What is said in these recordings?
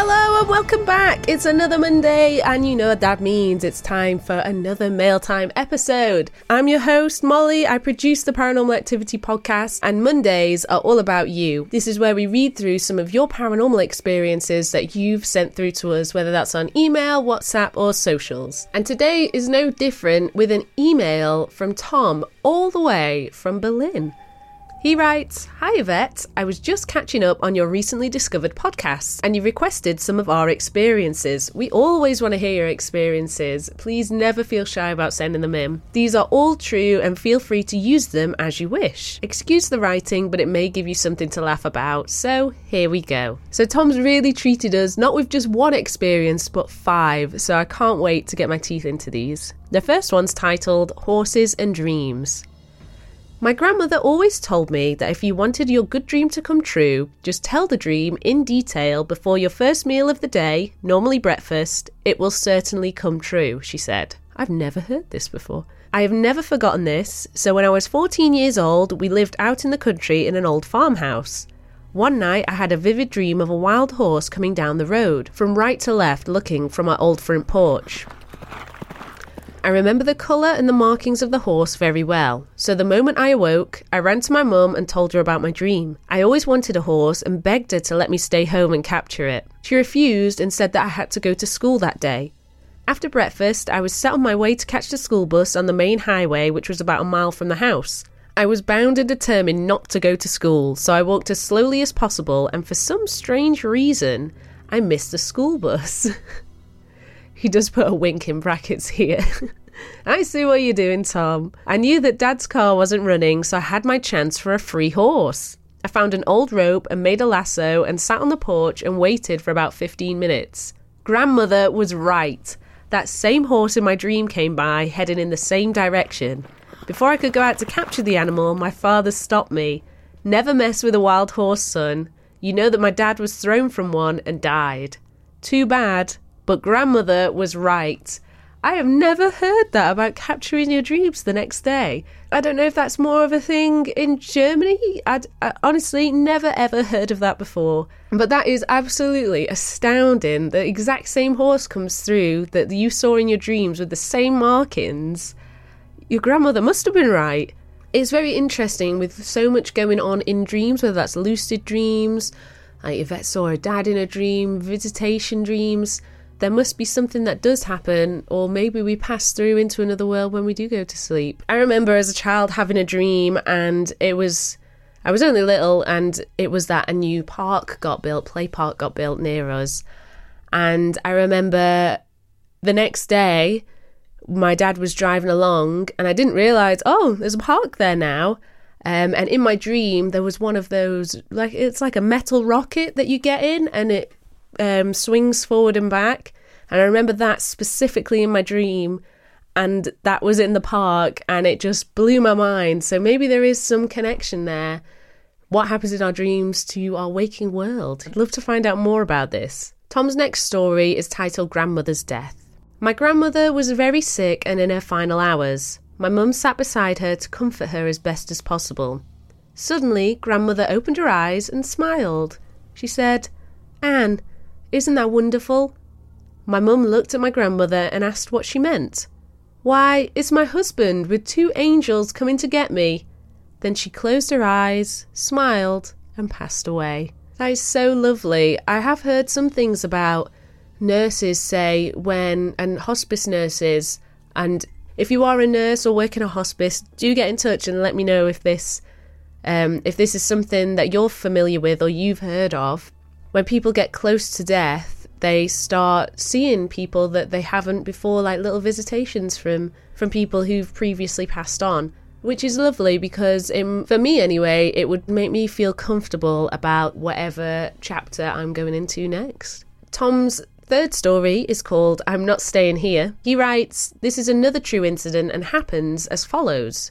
Hello and welcome back. It's another Monday, and you know what that means. It's time for another Mail Time episode. I'm your host, Molly. I produce the Paranormal Activity podcast, and Mondays are all about you. This is where we read through some of your paranormal experiences that you've sent through to us, whether that's on email, WhatsApp, or socials. And today is no different with an email from Tom, all the way from Berlin. He writes, Hi Yvette, I was just catching up on your recently discovered podcasts and you requested some of our experiences. We always want to hear your experiences. Please never feel shy about sending them in. These are all true and feel free to use them as you wish. Excuse the writing, but it may give you something to laugh about. So here we go. So Tom's really treated us not with just one experience, but five. So I can't wait to get my teeth into these. The first one's titled Horses and Dreams. My grandmother always told me that if you wanted your good dream to come true, just tell the dream in detail before your first meal of the day, normally breakfast, it will certainly come true, she said. I've never heard this before. I have never forgotten this, so when I was 14 years old, we lived out in the country in an old farmhouse. One night I had a vivid dream of a wild horse coming down the road, from right to left, looking from our old front porch. I remember the colour and the markings of the horse very well, so the moment I awoke, I ran to my mum and told her about my dream. I always wanted a horse and begged her to let me stay home and capture it. She refused and said that I had to go to school that day. After breakfast, I was set on my way to catch the school bus on the main highway, which was about a mile from the house. I was bound and determined not to go to school, so I walked as slowly as possible, and for some strange reason, I missed the school bus. He does put a wink in brackets here. I see what you're doing, Tom. I knew that Dad's car wasn't running, so I had my chance for a free horse. I found an old rope and made a lasso and sat on the porch and waited for about 15 minutes. Grandmother was right. That same horse in my dream came by, heading in the same direction. Before I could go out to capture the animal, my father stopped me. Never mess with a wild horse, son. You know that my dad was thrown from one and died. Too bad, but grandmother was right. I have never heard that about capturing your dreams the next day. I don't know if that's more of a thing in Germany. I'd, I honestly never ever heard of that before. But that is absolutely astounding. The exact same horse comes through that you saw in your dreams with the same markings. Your grandmother must have been right. It's very interesting with so much going on in dreams, whether that's lucid dreams, like Yvette saw her dad in a dream, visitation dreams there must be something that does happen, or maybe we pass through into another world when we do go to sleep. I remember as a child having a dream, and it was. I was only little, and it was that a new park got built, play park got built near us. And I remember the next day, my dad was driving along, and I didn't realize, oh, there's a park there now. Um, and in my dream, there was one of those, like, it's like a metal rocket that you get in, and it um, swings forward and back. And I remember that specifically in my dream. And that was in the park, and it just blew my mind. So maybe there is some connection there. What happens in our dreams to our waking world? I'd love to find out more about this. Tom's next story is titled Grandmother's Death. My grandmother was very sick and in her final hours. My mum sat beside her to comfort her as best as possible. Suddenly, grandmother opened her eyes and smiled. She said, Anne, isn't that wonderful? My mum looked at my grandmother and asked what she meant. Why, it's my husband with two angels coming to get me. Then she closed her eyes, smiled, and passed away. That is so lovely. I have heard some things about nurses say when, and hospice nurses, and if you are a nurse or work in a hospice, do get in touch and let me know if this, um, if this is something that you're familiar with or you've heard of. When people get close to death, they start seeing people that they haven't before, like little visitations from from people who've previously passed on which is lovely because in, for me anyway it would make me feel comfortable about whatever chapter i'm going into next. Tom's third story is called i'm not staying here. He writes this is another true incident and happens as follows.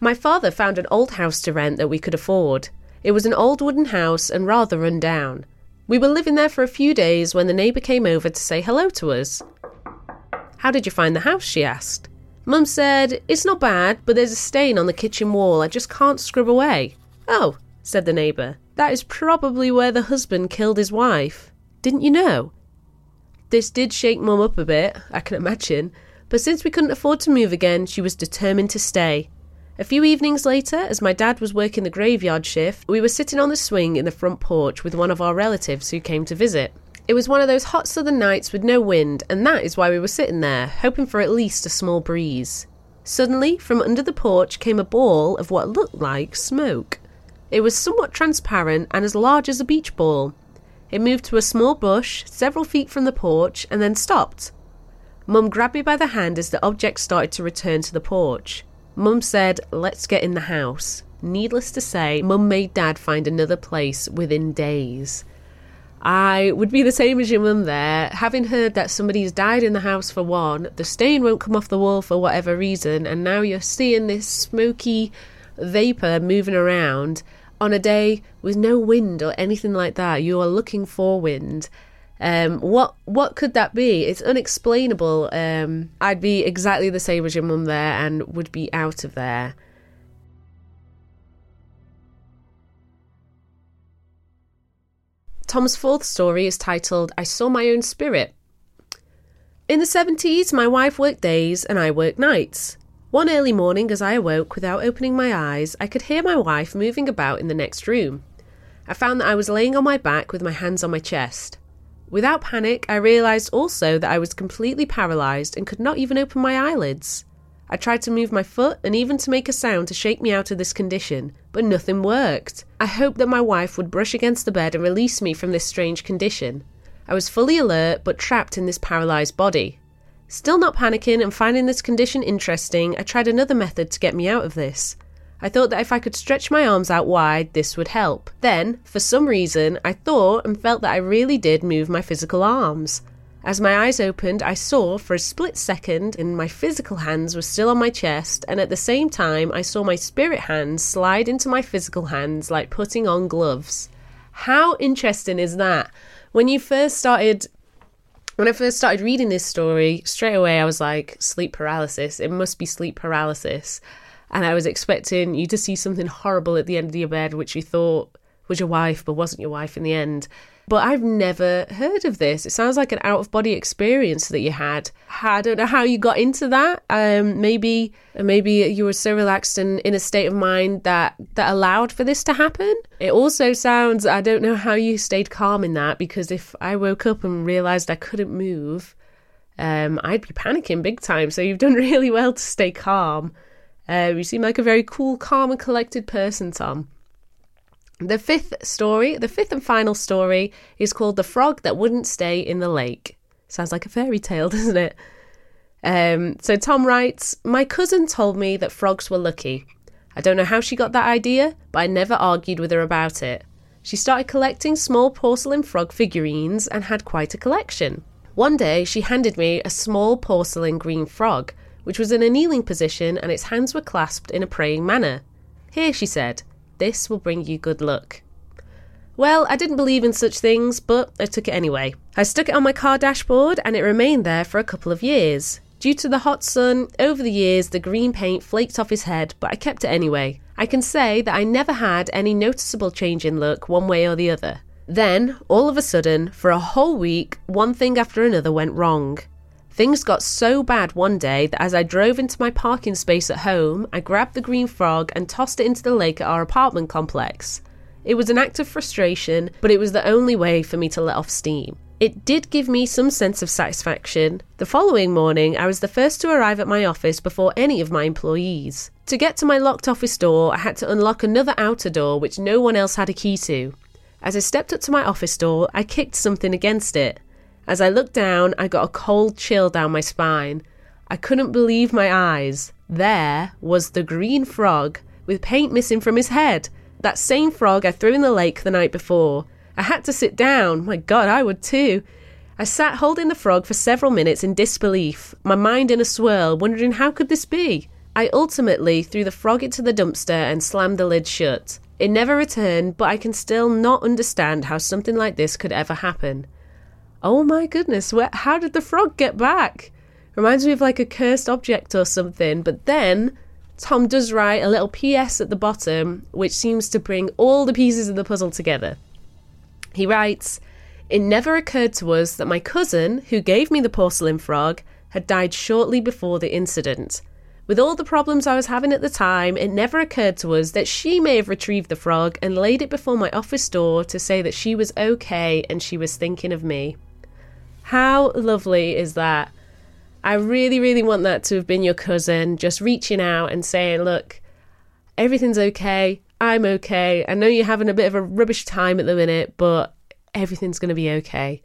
My father found an old house to rent that we could afford. It was an old wooden house and rather run down we were living there for a few days when the neighbour came over to say hello to us how did you find the house she asked Mum said, It's not bad, but there's a stain on the kitchen wall I just can't scrub away. Oh, said the neighbour, that is probably where the husband killed his wife. Didn't you know? This did shake Mum up a bit, I can imagine, but since we couldn't afford to move again, she was determined to stay. A few evenings later, as my dad was working the graveyard shift, we were sitting on the swing in the front porch with one of our relatives who came to visit. It was one of those hot southern nights with no wind, and that is why we were sitting there, hoping for at least a small breeze. Suddenly, from under the porch came a ball of what looked like smoke. It was somewhat transparent and as large as a beach ball. It moved to a small bush, several feet from the porch, and then stopped. Mum grabbed me by the hand as the object started to return to the porch. Mum said, Let's get in the house. Needless to say, Mum made Dad find another place within days. I would be the same as your mum there. Having heard that somebody's died in the house for one, the stain won't come off the wall for whatever reason, and now you're seeing this smoky vapour moving around on a day with no wind or anything like that. You are looking for wind. Um, what what could that be? It's unexplainable. Um, I'd be exactly the same as your mum there and would be out of there. Tom's fourth story is titled I Saw My Own Spirit. In the 70s, my wife worked days and I worked nights. One early morning, as I awoke without opening my eyes, I could hear my wife moving about in the next room. I found that I was laying on my back with my hands on my chest. Without panic, I realised also that I was completely paralysed and could not even open my eyelids. I tried to move my foot and even to make a sound to shake me out of this condition, but nothing worked. I hoped that my wife would brush against the bed and release me from this strange condition. I was fully alert but trapped in this paralysed body. Still not panicking and finding this condition interesting, I tried another method to get me out of this. I thought that if I could stretch my arms out wide, this would help. Then, for some reason, I thought and felt that I really did move my physical arms. As my eyes opened, I saw for a split second, and my physical hands were still on my chest, and at the same time, I saw my spirit hands slide into my physical hands like putting on gloves. How interesting is that? When you first started when I first started reading this story, straight away I was like, sleep paralysis. It must be sleep paralysis. And I was expecting you to see something horrible at the end of your bed, which you thought was your wife, but wasn't your wife in the end. But I've never heard of this. It sounds like an out of body experience that you had. I don't know how you got into that. Um, maybe maybe you were so relaxed and in a state of mind that that allowed for this to happen. It also sounds I don't know how you stayed calm in that because if I woke up and realized I couldn't move, um, I'd be panicking big time. So you've done really well to stay calm. Uh, you seem like a very cool, calm, and collected person, Tom. The fifth story, the fifth and final story, is called The Frog That Wouldn't Stay in the Lake. Sounds like a fairy tale, doesn't it? Um, so Tom writes My cousin told me that frogs were lucky. I don't know how she got that idea, but I never argued with her about it. She started collecting small porcelain frog figurines and had quite a collection. One day, she handed me a small porcelain green frog, which was in a kneeling position and its hands were clasped in a praying manner. Here, she said, this will bring you good luck. Well, I didn't believe in such things, but I took it anyway. I stuck it on my car dashboard and it remained there for a couple of years. Due to the hot sun, over the years the green paint flaked off his head, but I kept it anyway. I can say that I never had any noticeable change in look one way or the other. Then, all of a sudden, for a whole week, one thing after another went wrong. Things got so bad one day that as I drove into my parking space at home, I grabbed the green frog and tossed it into the lake at our apartment complex. It was an act of frustration, but it was the only way for me to let off steam. It did give me some sense of satisfaction. The following morning, I was the first to arrive at my office before any of my employees. To get to my locked office door, I had to unlock another outer door which no one else had a key to. As I stepped up to my office door, I kicked something against it. As I looked down, I got a cold chill down my spine. I couldn't believe my eyes. There was the green frog, with paint missing from his head. That same frog I threw in the lake the night before. I had to sit down. My God, I would too. I sat holding the frog for several minutes in disbelief, my mind in a swirl, wondering how could this be? I ultimately threw the frog into the dumpster and slammed the lid shut. It never returned, but I can still not understand how something like this could ever happen. Oh my goodness, where, how did the frog get back? Reminds me of like a cursed object or something. But then Tom does write a little PS at the bottom, which seems to bring all the pieces of the puzzle together. He writes, It never occurred to us that my cousin, who gave me the porcelain frog, had died shortly before the incident. With all the problems I was having at the time, it never occurred to us that she may have retrieved the frog and laid it before my office door to say that she was okay and she was thinking of me. How lovely is that? I really, really want that to have been your cousin just reaching out and saying, Look, everything's okay. I'm okay. I know you're having a bit of a rubbish time at the minute, but everything's going to be okay.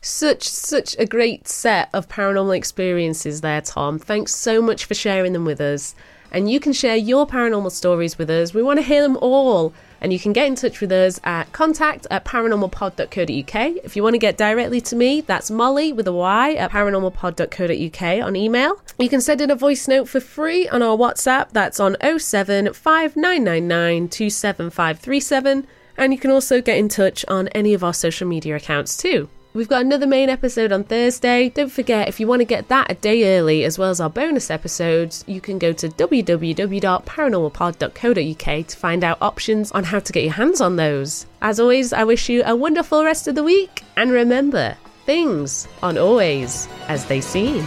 Such, such a great set of paranormal experiences there, Tom. Thanks so much for sharing them with us. And you can share your paranormal stories with us. We want to hear them all. And you can get in touch with us at contact at paranormalpod.co.uk. If you want to get directly to me, that's Molly with a Y at paranormalpod.co.uk on email. You can send in a voice note for free on our WhatsApp. That's on 07 27537. And you can also get in touch on any of our social media accounts too. We've got another main episode on Thursday. Don't forget, if you want to get that a day early, as well as our bonus episodes, you can go to www.paranormalpod.co.uk to find out options on how to get your hands on those. As always, I wish you a wonderful rest of the week, and remember, things aren't always as they seem.